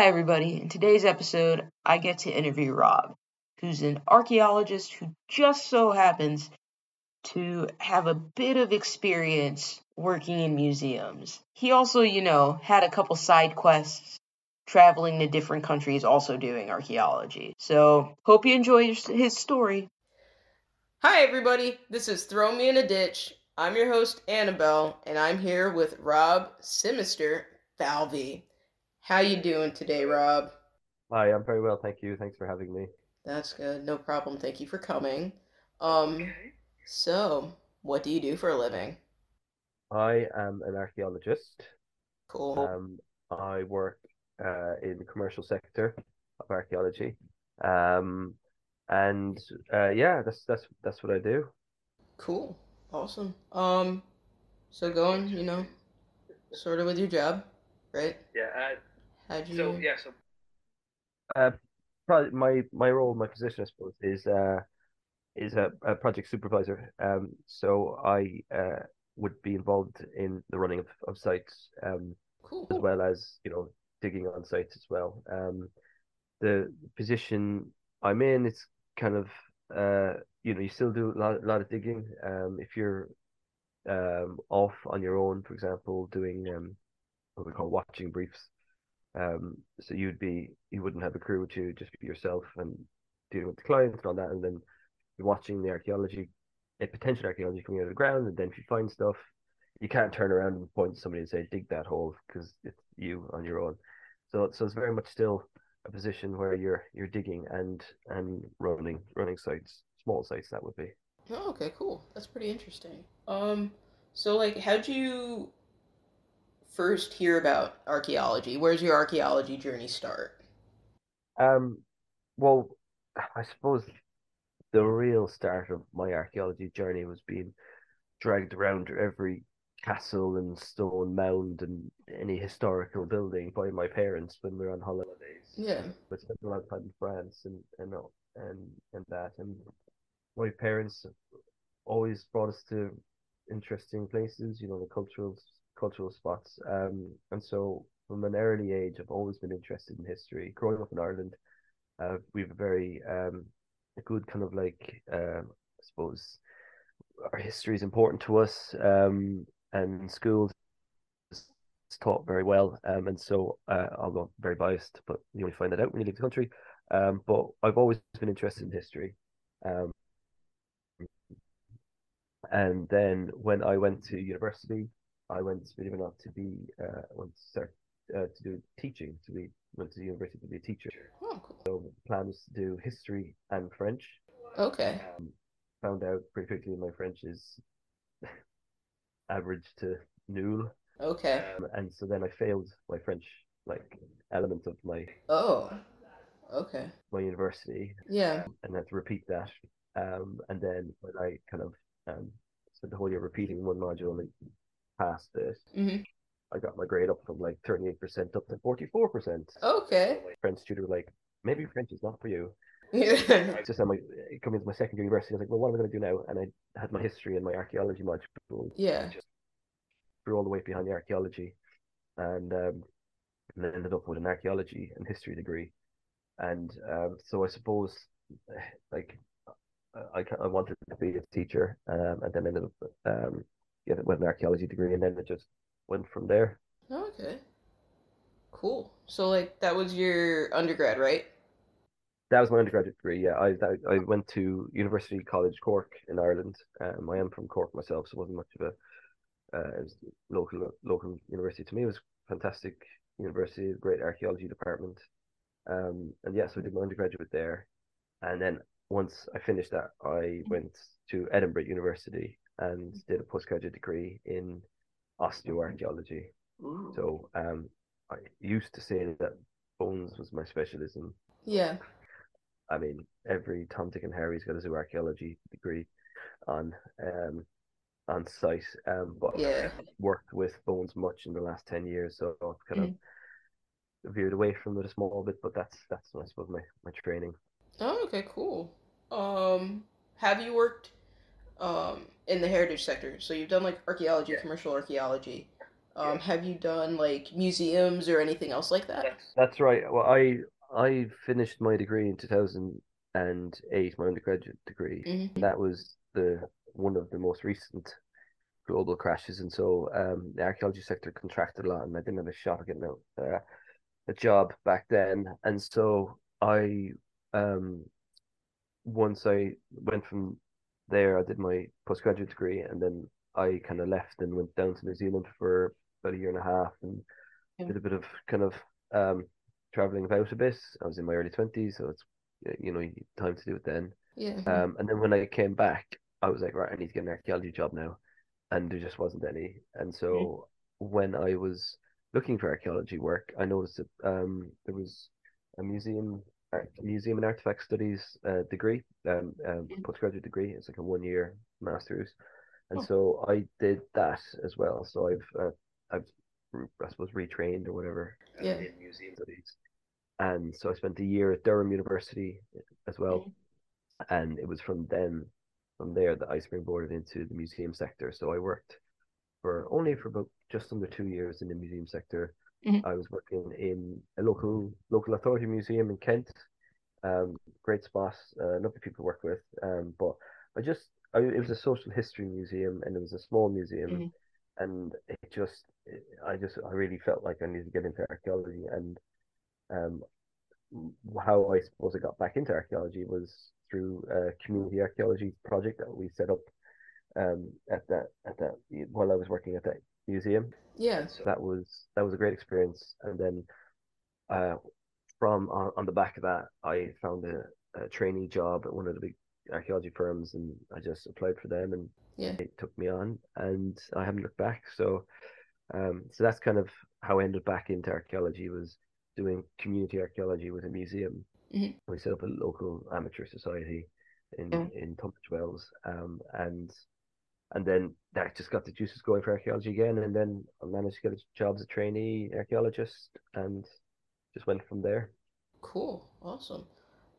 Hi, everybody. In today's episode, I get to interview Rob, who's an archaeologist who just so happens to have a bit of experience working in museums. He also, you know, had a couple side quests traveling to different countries, also doing archaeology. So, hope you enjoy his story. Hi, everybody. This is Throw Me in a Ditch. I'm your host, Annabelle, and I'm here with Rob Simister Falvey. How you doing today, Rob? Hi, I'm very well, thank you. Thanks for having me. That's good. No problem. Thank you for coming. Um, so what do you do for a living? I am an archaeologist. Cool. Um, I work uh, in the commercial sector of archaeology. Um, and uh, yeah, that's that's that's what I do. Cool. Awesome. Um, so going, you know, sort of with your job, right? Yeah. Uh, How'd you? So yeah, so uh, probably my my role, my position, I suppose, is uh is a, a project supervisor. Um, so I uh would be involved in the running of, of sites, um, cool. as well as you know digging on sites as well. Um, the position I'm in, it's kind of uh you know you still do a lot, a lot of digging. Um, if you're um off on your own, for example, doing um what we call watching briefs um, so you'd be you wouldn't have a crew to just be yourself and dealing with the clients and all that, and then you're watching the archaeology, a potential archaeology coming out of the ground, and then if you find stuff, you can't turn around and point to somebody and say dig that hole because it's you on your own. So so it's very much still a position where you're you're digging and and running running sites, small sites that would be. Oh, okay, cool. That's pretty interesting. Um, so like, how do you first hear about archaeology? Where's your archaeology journey start? Um, well, I suppose the real start of my archaeology journey was being dragged around every castle and stone mound and any historical building by my parents when we were on holidays. Yeah. We spent a lot of time in France and and and and that and my parents always brought us to interesting places, you know, the cultural cultural spots. Um, and so from an early age, I've always been interested in history. Growing up in Ireland, uh, we have a very um, a good kind of like uh, I suppose our history is important to us. Um, and schools it's taught very well. Um, and so uh, although very biased, but you only find that out when you leave the country. Um, but I've always been interested in history. Um, and then when I went to university, I went, believe it or not, to be uh, went to start uh, to do teaching. To be went to the university to be a teacher. Oh, cool. So plan was to do history and French. Okay. Um, found out pretty quickly my French is average to nul. Okay. Um, and so then I failed my French like element of my oh okay my university. Yeah. And had to repeat that. Um, and then when I kind of um spent the whole year repeating one module and passed it, mm-hmm. I got my grade up from like 38% up to 44%. Okay. So my French tutor were like, maybe French is not for you. Yeah. I just had my coming into my second year university. I was like, well, what am I going to do now? And I had my history and my archaeology module. Yeah. Just threw all the way behind the archaeology, and um, and then ended up with an archaeology and history degree. And um, so I suppose, like, I I wanted to be a teacher, um, and then ended up um, get with an archaeology degree, and then it just went from there. Okay. Cool. So like that was your undergrad, right? That was my undergraduate degree. Yeah, I I went to University College Cork in Ireland. Um, I am from Cork myself, so it wasn't much of a uh, it was local local university to me. It was fantastic university, great archaeology department. Um, and yes, yeah, so I did my undergraduate there, and then once I finished that, I went to Edinburgh University and did a postgraduate degree in osteoarchaeology. Ooh. So um, I used to say that bones was my specialism. Yeah. I mean, every Tom, Dick, and Harry's got a zooarchaeology degree on um on site. Um, but yeah. I've worked with bones much in the last ten years, so I've kind mm. of veered away from it a small bit. But that's that's I suppose my my training. Oh, okay, cool. Um, have you worked um in the heritage sector. So you've done like archaeology, yeah. commercial archaeology. Um, have you done like museums or anything else like that? That's right. Well, I I finished my degree in 2008, my undergraduate degree. hmm That was the one of the most recent global crashes, and so um, the archaeology sector contracted a lot, and I didn't have a shot at getting a, uh, a job back then, and so I um once I went from there, I did my postgraduate degree, and then I kind of left and went down to New Zealand for about a year and a half, and Yeah. did a bit of kind of um traveling about a bit. I was in my early twenties, so it's you know time to do it then. Yeah. Um, and then when I came back, I was like, right, I need to get an archaeology job now, and there just wasn't any. And so when I was looking for archaeology work, I noticed that um there was a museum art, museum and artifact studies uh, degree, um, um, Mhm. postgraduate degree. It's like a one year master's, and Oh. so I did that as well. So I've uh, I've I suppose retrained or whatever uh, Yeah. in museum studies, and so I spent a year at Durham University as well, Mhm. and it was from then from there that I springboarded into the museum sector. So I worked for only for about just under two years in the museum sector. Mhm. I was working in a local local authority museum in Kent. Um, great spot, uh, lovely people to work with. Um, but I just I, it was a social history museum and it was a small museum, Mhm. and it just I just I really felt like I needed to get into archaeology and um how I suppose I got back into archaeology was through a community archaeology project that we set up um at that at that while I was working at that museum. Yeah. So that was that was a great experience. And then uh from on, on the back of that I found a, a trainee job at one of the big archaeology firms and I just applied for them and Yeah. they took me on and I haven't looked back. So um so that's kind of how I ended back into archaeology was doing community archaeology with a museum. Mhm. We set up a local amateur society in Yeah. in Tunbridge Wells, um, and and then that just got the juices going for archaeology again. And then I managed to get a job as a trainee archaeologist, and just went from there. Cool. Awesome.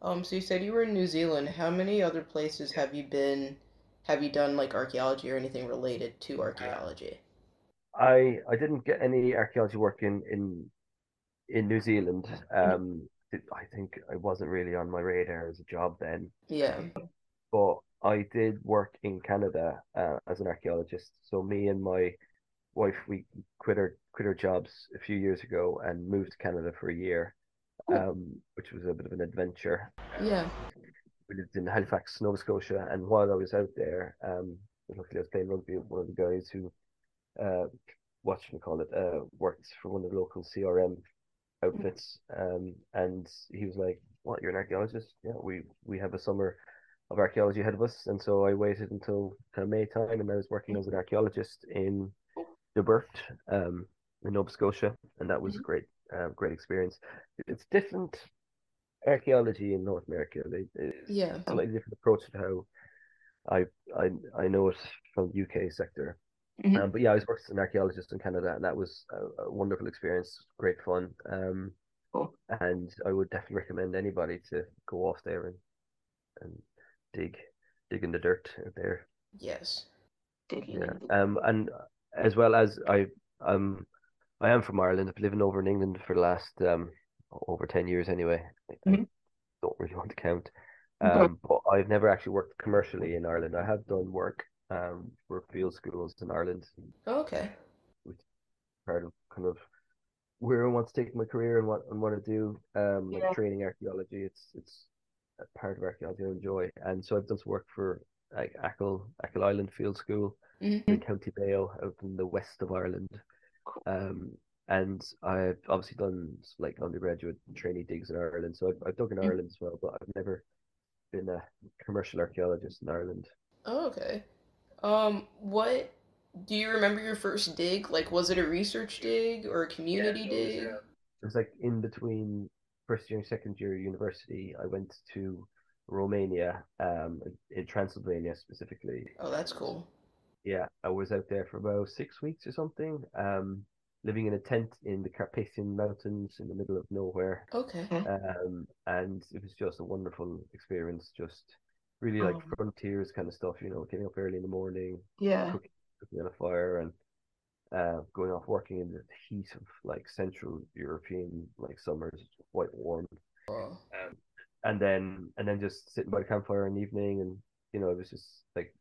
Um, so you said you were in New Zealand. How many other places have you been? Have you done like archaeology or anything related to archaeology? I I didn't get any archaeology work in in in New Zealand. Um, I think it wasn't really on my radar as a job then. Yeah. but I did work in Canada uh, as an archaeologist. So me and my wife we quit our quit our jobs a few years ago and moved to Canada for a year, um, which was a bit of an adventure. Yeah. We lived in Halifax, Nova Scotia, and while I was out there, um, luckily I was playing rugby with one of the guys who, uh, what should we call it, uh, worked for one of the local CRM outfits, um, and he was like, "What? You're an archaeologist? Yeah, we we have a summer of archaeology ahead of us." And so I waited until kind of May time, and I was working as an archaeologist in Newbert, um, in Nova Scotia, and that was a great, uh, great experience. It's different archaeology in North America. They, it's Yeah. a slightly different approach to how I I I know it from the UK sector. Mhm. Um, but yeah, I was working as an archaeologist in Canada, and that was a, a wonderful experience, great fun. Um, Cool. and I would definitely recommend anybody to go off there and and dig dig in the dirt there. Yes. Digging Yeah. into- Um, and as well as I um I am from Ireland. I've lived over in England for the last um over ten years anyway. I, I Mhm. don't really want to count. Um, but I've never actually worked commercially in Ireland. I have done work um for field schools in Ireland, Okay. Which part of kind of where I want to take my career and what and what I do. Um, like Yeah. training archaeology. It's it's a part of archaeology I enjoy, and so I've done some work for like Achill Achill Island Field School Mhm. in County Mayo out in the west of Ireland. Cool. Um, and I've obviously done like undergraduate trainee digs in Ireland, so I've, I've dug in Mm. Ireland as well, but I've never been a commercial archaeologist in Ireland. Oh, okay. Um, what do you remember your first dig? Like, was it a research dig or a community dig? It was like in between first year and second year university. I went to Romania, um, in Transylvania specifically. Oh, that's cool. Yeah, I was out there for about six weeks or something. Um, living in a tent in the Carpathian Mountains in the middle of nowhere. Okay. Um, and it was just a wonderful experience. Just really like Um, frontiers kind of stuff, you know, getting up early in the morning, Yeah. cooking, cooking on a fire, and uh, going off working in the heat of like Central European like summers, quite warm. Oh. Um, and then and then just sitting by the campfire in the evening, and you know it was just like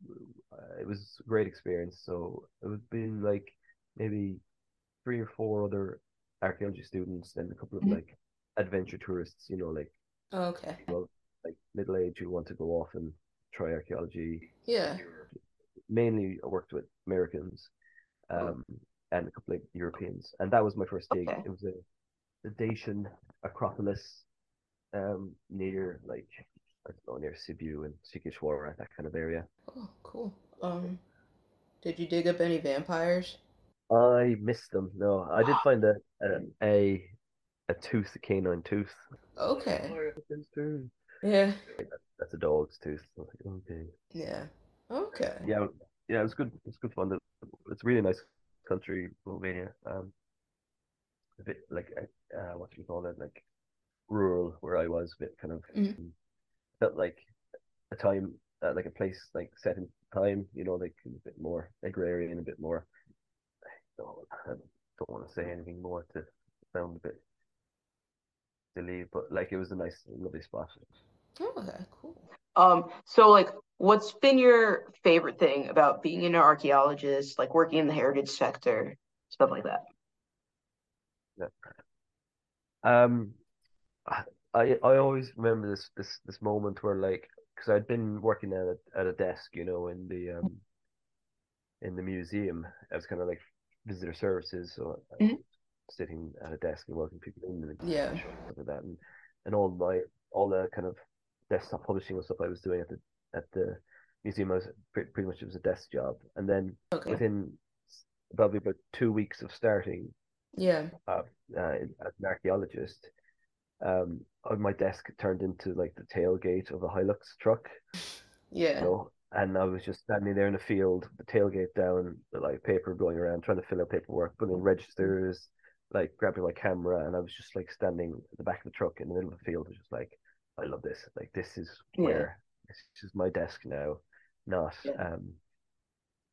uh, it was a great experience. So it would be like maybe three or four other archaeology students, and a couple of Mhm. like adventure tourists. You know, like Okay. well, like middle age who want to go off and try archaeology. Yeah. Mainly, I worked with Americans, um, and a couple of Europeans, and that was my first dig. Okay. It was a the Dacian Acropolis, um, near like I don't know near Sibiu and Sighișoara, that kind of area. Oh, cool. Um, did you dig up any vampires? I missed them. No, I did find a a a, a tooth, a canine tooth. Okay. It's. Yeah. That's a dog's tooth. Like, okay. Yeah. Okay. Yeah, yeah, it was good. It's good fun. It's a really nice country, Romania. Um, a bit like uh, what do you call it? Like rural, where I was, a bit kind of Mhm. felt like a time, uh, like a place like set in time. You know, like a bit more agrarian, a bit more. No, I don't want to say anything more to sound a bit silly, but like it was a nice, lovely spot. Okay, cool. Um, so like, what's been your favorite thing about being an archaeologist, like working in the heritage sector, stuff like that? Um, I I I always remember this this this moment where like because I'd been working at a at a desk, you know, in the um in the museum as kind of like visitor services, so I was Mhm. sitting at a desk and welcoming people in and Yeah. stuff like that, and and all my all the kind of desktop publishing and stuff I was doing at the at the museum, I was pretty, pretty much it was a desk job, and then Okay. within probably about two weeks of starting Yeah. uh, uh, as an archaeologist, um, on my desk turned into like the tailgate of a Hilux truck, you Yeah. know, and I was just standing there in the field, the tailgate down, like paper blowing around, trying to fill out paperwork, putting in registers, like grabbing my camera, and I was just like standing at the back of the truck in the middle of the field, just like, I love this, like this is Yeah. where this is my desk now, not Yeah. um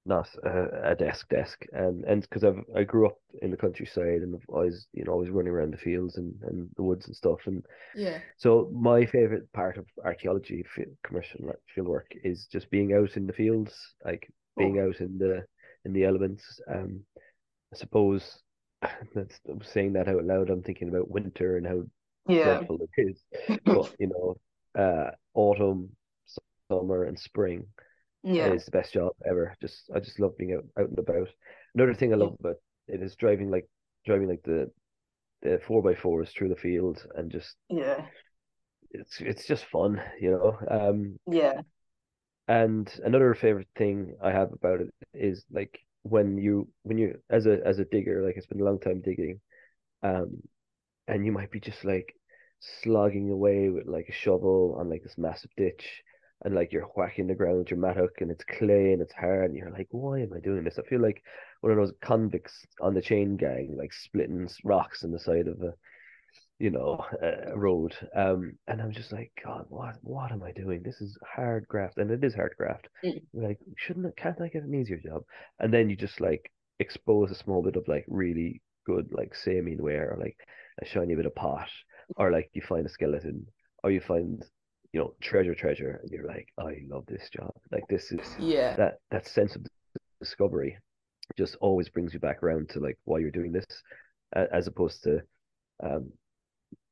not a, a desk desk. And and because I've I grew up in the countryside and I've always you know always running around the fields and, and the woods and stuff. And Yeah. so my favorite part of archaeology commercial field work is just being out in the fields like being out in the in the elements. Um I suppose that's I'm saying that out loud I'm thinking about winter and how Yeah. dreadful it is. But you know uh autumn summer and spring Yeah. is the best job ever. Just I just love being out, out and about. Another thing I Yeah. love about it is driving like driving like the the four by fours through the field and just Yeah. it's it's just fun, you know. Um Yeah. and another favorite thing I have about it is like when you when you as a as a digger, like it's been a long time digging, um and you might be just like slogging away with like a shovel on like this massive ditch and like you're whacking the ground with your mattock and it's clay and it's hard and you're like why am I doing this? I feel like one of those convicts on the chain gang like splitting rocks on the side of a you know a road um and I'm just like god what what am I doing? This is hard graft and it is hard graft. Mm. like shouldn't I, can't I get an easier job? And then you just like expose a small bit of like really good like samian ware or like a shiny bit of pot or like you find a skeleton or you find you know treasure treasure and you're like I love this job like this is Yeah. that that sense of discovery just always brings you back around to like why you're doing this as opposed to um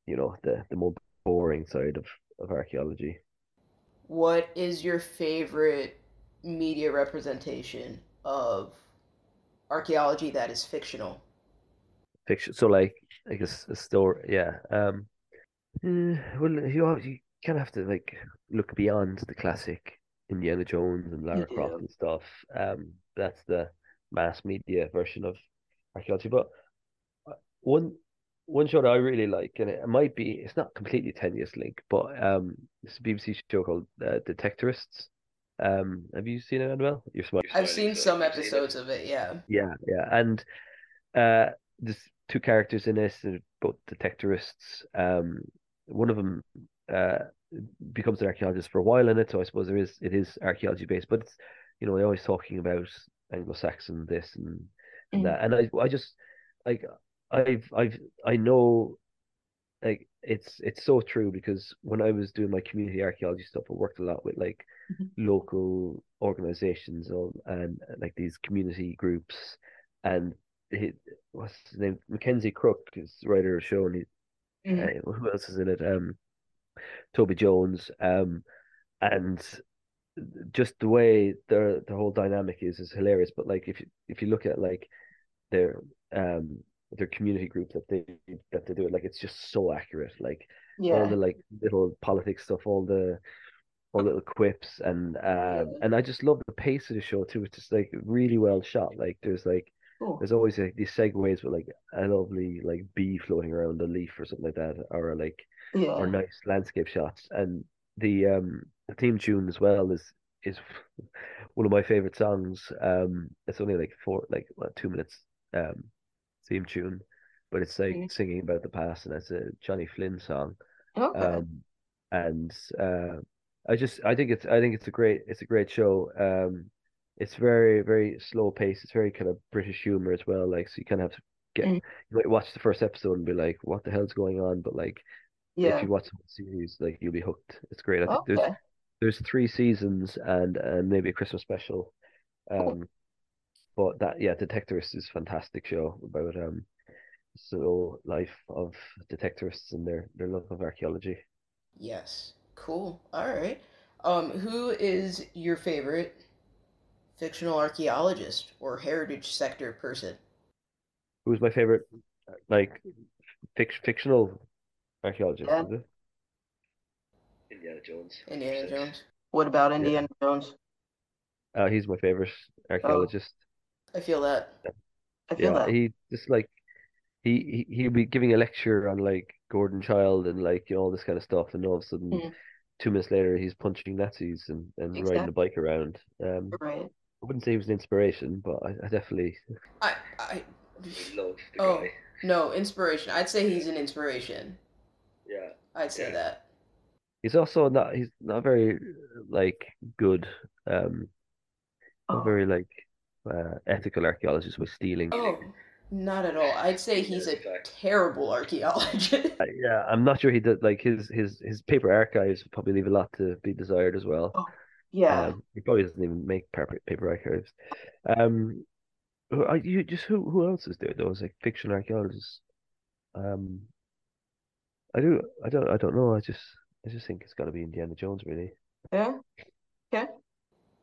you know the the more boring side of of archaeology What is your favorite media representation of archaeology that is fictional? fiction so like I guess a story yeah um eh, well you you kind of have to like look beyond the classic Indiana Jones and Lara Croft and stuff um that's the mass media version of archaeology but uh, one one show that I really like and it might be it's not completely tenuous link but um it's a BBC show called uh, Detectorists um have you seen it Annabelle you're smiling I've seen some episodes of it, yeah. yeah, yeah, and uh, there's two characters in this, both detectorists. Um, one of them uh becomes an archaeologist for a while in it, so I suppose there is it is archaeology based, but it's you know they're always talking about Anglo-Saxon this and and Mhm. that. And I I just like I've I've I know like it's it's so true because when I was doing my community archaeology stuff, I worked a lot with like Mhm. local organizations and, and like these community groups. And he, what's his name? Mackenzie Crook is the writer of show, and he, Mhm. uh, who else is in it? Um, Toby Jones. Um, and just the way the the whole dynamic is is hilarious. But like if you if you look at like their um their community group that they that they do it like it's just so accurate like all the like little politics stuff all the all little quips and um and I just love the pace of the show too it's just like really well shot like there's like Cool. there's always like these segues with like a lovely like bee floating around a leaf or something like that or like Yeah. or nice landscape shots and the um the theme tune as well is is one of my favorite songs um it's only like four like what, two minutes um theme tune but it's like Mhm. singing about the past and it's a Johnny Flynn song Okay. um and uh I just I think it's I think it's a great it's a great show um it's very very slow pace it's very kind of British humor as well like so you kind of have to get Mhm. you might watch the first episode and be like what the hell's going on but like if you watch the series, like you'll be hooked. It's great. I think there's Okay. there's three seasons and and maybe a Christmas special. Cool. Um, but that yeah, Detectorists is a fantastic show about um slow life of detectorists and their their love of archaeology. Yes. Cool. All right. Um, who is your favorite fictional archaeologist or heritage sector person? Who's my favorite like fic- fictional archaeologist? Yeah. Is it? Indiana Jones. Indiana Jones. What about Yeah. Indiana Jones? Uh, he's my favorite archaeologist. I feel that. I feel yeah, that. he just like he, he he'll be giving a lecture on like Gordon Childe and like you know all this kind of stuff, and all of a sudden, Mhm. two minutes later, he's punching Nazis and, and riding a bike around. Um, Right. I wouldn't say he was an inspiration, but I, I definitely I I love the Oh. guy. no inspiration. I'd say he's an inspiration. I'd say Yeah. that. he's also not he's not very like good, um, not Oh. very like uh, ethical archaeologist with stealing. Oh, not at all. I'd say he's a terrible archaeologist. Uh, yeah, I'm not sure he did like his his his paper archives probably leave a lot to be desired as well. Oh, Yeah. Um, he probably doesn't even make paper paper archives. Um, who are you just who who else is there? Those like fiction archaeologists. Um, I do I don't I don't know. I just I just think it's got to be Indiana Jones really. yeah. Okay.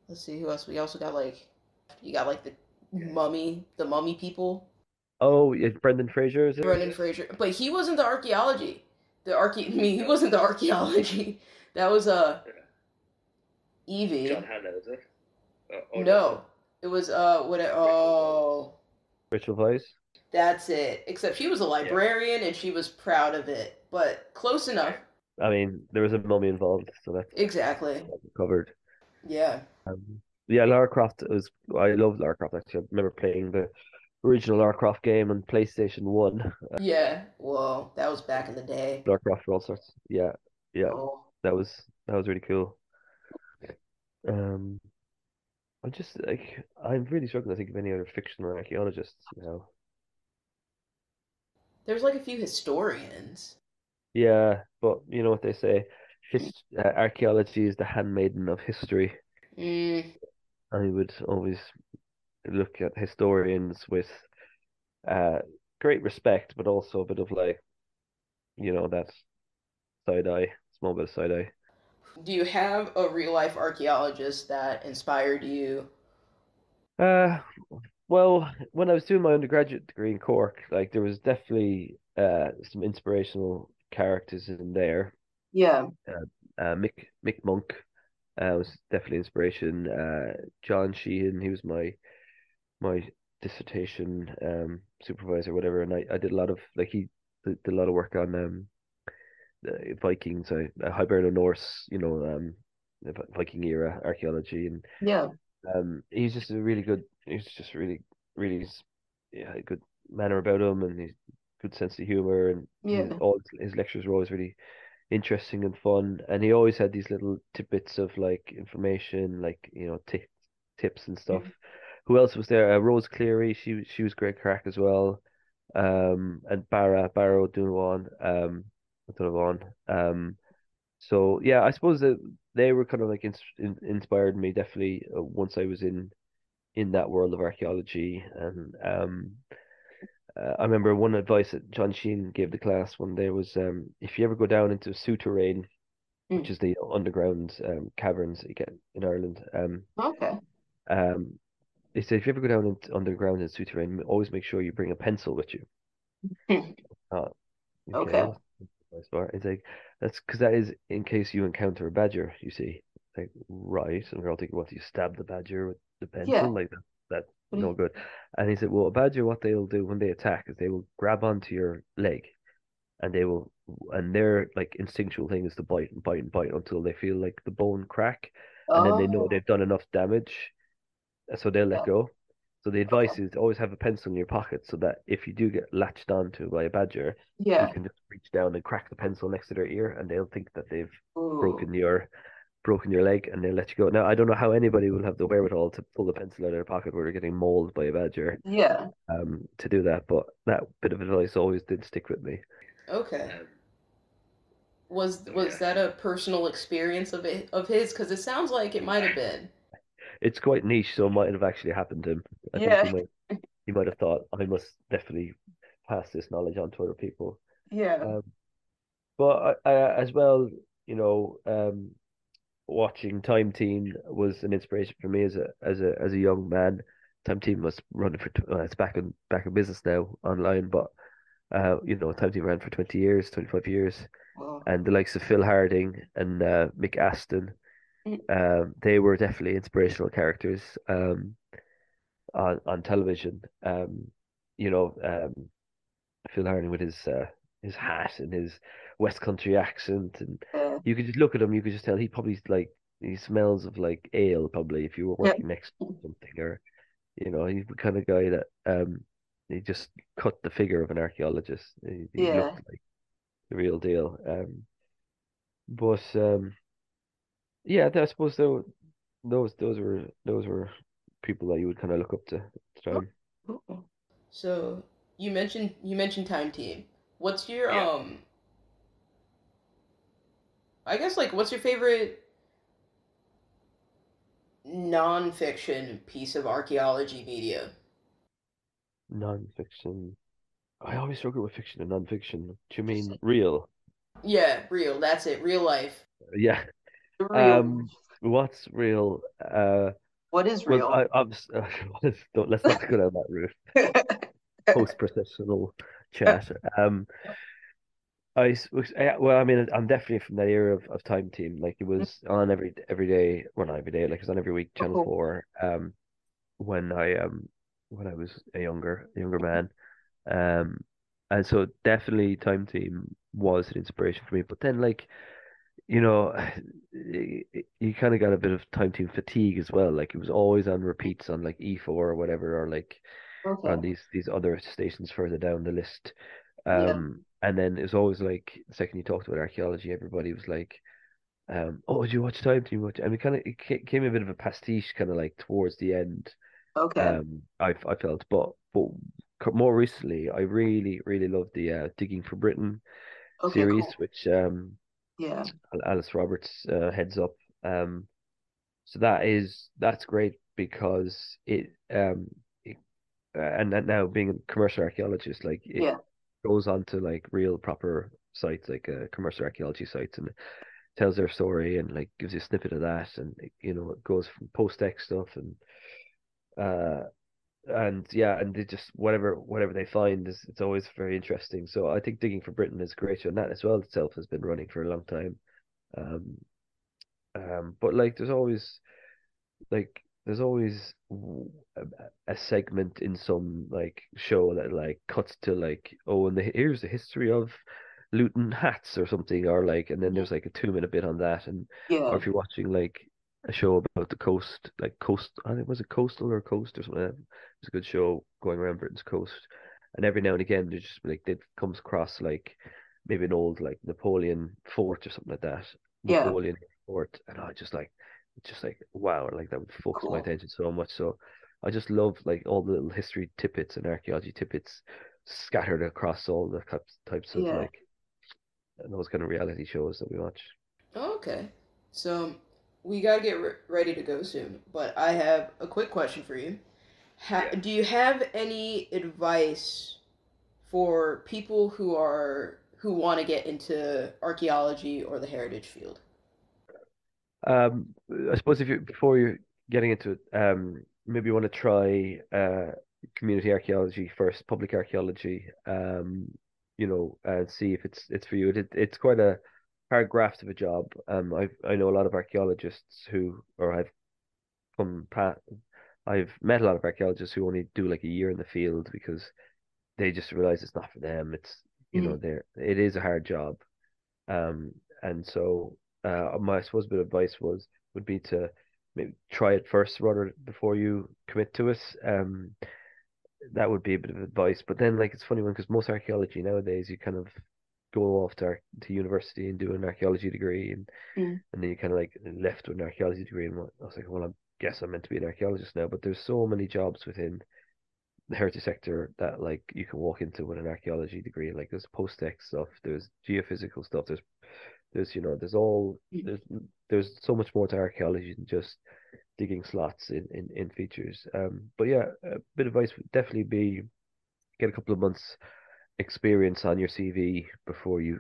Let's see who else. We also got like you got like the mummy, the mummy people, Oh, yeah, Brendan Fraser is it? Brendan Fraser, but he wasn't the archaeology. The archae, I mean, he wasn't the archaeology. That was uh, Evie. Hanna, is it? Oh, no, it was uh, what? Oh, Rachel Weisz. That's it. Except she was a librarian and she was proud of it, but close enough. I mean, there was a mummy involved, so that's Exactly. covered. Yeah. Um, yeah, Lara Croft was. I love Lara Croft actually. I remember playing the original Lara Croft game on PlayStation One. Uh, Yeah. Whoa, that was back in the day. Lara Croft for all sorts. Yeah, yeah, Oh. that was that was really cool. Um, I'm just like I'm really struggling to think of any other fictional archaeologists now. There's like a few historians. Yeah, but you know what they say, his uh, archaeology is the handmaiden of history. Mm, I would always look at historians with uh great respect, but also a bit of like, you know, that side eye, small bit of side eye. do you have a real life archaeologist that inspired you? Uh, well, when I was doing my undergraduate degree in Cork, like there was definitely uh some inspirational characters in there. Yeah. Uh, Mick Mick Monk, uh, was definitely inspiration. Uh, John Sheehan, he was my my dissertation um supervisor, whatever, and I, I did a lot of like he did, did a lot of work on um the Vikings, uh, Hiberno Norse, you know, um the Viking era archaeology, and Yeah. Um he's just a really good. He's just really really yeah, a good manner about him, and he's good sense of humor, and Yeah. all his lectures were always really interesting and fun, and he always had these little tidbits of like information, like you know, t tips and stuff. who else was there? Uh, Rose Cleary, she she was great crack as well. Um, and Barra Barra O'Donovan, um, O'Donovan. Um, so yeah, I suppose that they were kind of like in, in, inspired me definitely uh, once I was in in that world of archaeology and um uh, I remember one advice that John Sheehan gave the class one day was um, if you ever go down into souterrain, mm. which is the underground um, caverns get in Ireland. Um, okay. Um, he said if you ever go down into underground in souterrain, always make sure you bring a pencil with you. uh, okay. okay. It's like that's because that is in case you encounter a badger. You see, like right, and we're all thinking, what do you stab the badger with the pencil? Yeah. Like that, that no good. And he said, well, a badger, what they'll do when they attack is they will grab onto your leg, and they will, and their like instinctual thing is to bite and bite and bite until they feel like the bone crack, and then they know oh. they've done enough damage, so they'll let yeah. go. So the advice okay. is to always have a pencil in your pocket so that if you do get latched onto by a badger, yeah. you can just reach down and crack the pencil next to their ear, and they'll think that they've Ooh. broken your broken your leg and they'll let you go. Now I don't know how anybody will have the wherewithal to pull the pencil out of their pocket where they're getting mauled by a badger. Yeah. Um, to do that, but that bit of advice always did stick with me. Okay. Was was that a personal experience of it of his? Because it sounds like it might have been. It's quite niche, so it might have actually happened to him. I yeah. think he might, he might have thought I must definitely pass this knowledge on to other people. Yeah. Um, but I, I, as well, you know, um, watching Time Team was an inspiration for me as a as a as a young man. Time Team was running for well, it's back in back in business now online, but uh, you know, Time Team ran for twenty years, twenty five years, and the likes of Phil Harding and uh, Mick Aston. Um, they were definitely inspirational characters um, on on television. Um, you know, um, Phil Harding with his uh, his hat and his West Country accent, and yeah. you could just look at him. You could just tell he probably like he smells of like ale probably if you were working yeah. next to something, or you know he's the kind of guy that um he just cut the figure of an archaeologist. He, he yeah. looked like the real deal. Um, but um, yeah, I suppose though those those were those were people that you would kind of look up to at the time. So you mentioned you mentioned Time Team. What's your yeah. um I guess like what's your favorite non-fiction piece of archaeology media? Non-fiction. I always struggle with fiction and non-fiction. Do you mean real? Yeah, real. That's it. Real life. Yeah. Um, what's real? Uh, what is real? Well, I, am uh, don't, let's not go down that route. Post-processual chat. Um, I well, I mean, I'm definitely from that era of, of Time Team. Like it was on every every day, well, not every day, like it was on every week, Channel oh. Four. Um, when I um when I was a younger younger man, um, and so definitely Time Team was an inspiration for me. But then, like, you know, you kind of got a bit of Time Team fatigue as well. Like it was always on repeats on like E4 or whatever, or like okay. on these these other stations further down the list. Um, yeah. and then it's always like the second you talked about archaeology, everybody was like, um, "Oh, did you watch Time Team?" Watch, and it kind of it came a bit of a pastiche, kind of like towards the end. Okay. Um, I I felt, but but more recently, I really really loved the uh, Digging for Britain okay, series, cool. which um, yeah, Alice Roberts uh, heads up. Um, so that is that's great because it um, it, uh, and now being a commercial archaeologist, like it, yeah goes on to like real proper sites like uh, commercial archaeology sites and tells their story and like gives you a snippet of that and you know it goes from post ex stuff and uh and yeah and they just whatever whatever they find is it's always very interesting. So i think digging for britain is great and that as well itself has been running for a long time. Um um but like there's always like there's always a segment in some like show that like cuts to like oh and the, here's the history of Luton hats or something or like and then there's like a two minute bit on that and yeah. or if you're watching like a show about the coast like coast I think was it coastal or coast or something it's a good show going around Britain's coast and every now and again there's just like it comes across like maybe an old like Napoleon fort or something like that Yeah. Napoleon fort and I just like it's just like wow, like that would focus cool. my attention so much. So I just love like all the little history tidbits and archaeology tidbits scattered across all the types types of Yeah. like those kind of reality shows that we watch. Oh, okay. So we got to get re- ready to go soon, but I have a quick question for you. Ha- Yeah. Do you have any advice for people who are who want to get into archaeology or the heritage field? Um, I suppose if you before you're getting into it, um, maybe you want to try uh community archaeology first, public archaeology, um, you know, and see if it's it's for you. It it's quite a hard graft of a job. Um, I I know a lot of archaeologists who, or I've come pat, I've met a lot of archaeologists who only do like a year in the field because they just realize it's not for them. It's you know, they're it is a hard job. Um, and so uh, my I suppose bit of advice was would be to maybe try it first rather before you commit to it. Um, that would be a bit of advice. But then, like, it's a funny one because most archaeology nowadays, you kind of go off to to university and do an archaeology degree, and Mm. and then you kind of like left with an archaeology degree. And I was like, well, I guess I'm meant to be an archaeologist now. But there's so many jobs within the heritage sector that like you can walk into with an archaeology degree. Like there's post-tech stuff, there's geophysical stuff, there's there's you know there's all Mm. there's there's so much more to archaeology than just digging slots in in, in features. Um, but yeah, a bit of advice would definitely be get a couple of months experience on your CV before you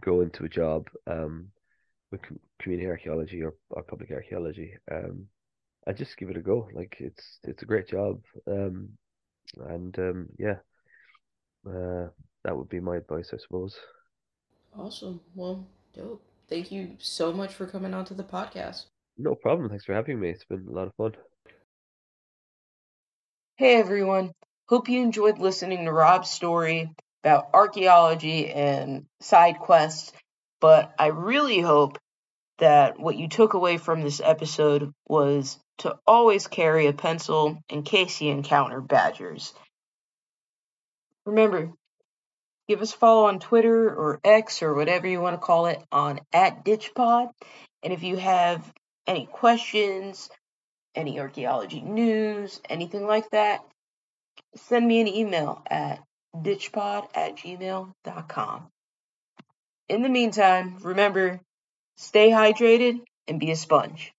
go into a job um with community archaeology or, or public archaeology. Um, and just give it a go. Like it's it's a great job. Um, and um, yeah, uh, that would be my advice, I suppose. Awesome. Well, dope. Thank you so much for coming on to the podcast. No problem. Thanks for having me. It's been a lot of fun. Hey everyone. Hope you enjoyed listening to Rob's story about archaeology and side quests, but I really hope that what you took away from this episode was to always carry a pencil in case you encounter badgers. Remember, give us a follow on Twitter or X or whatever you want to call it on at DitchPod. And if you have any questions, any archaeology news, anything like that, send me an email at ditchpod at gmail.com. In the meantime, remember, stay hydrated and be a sponge.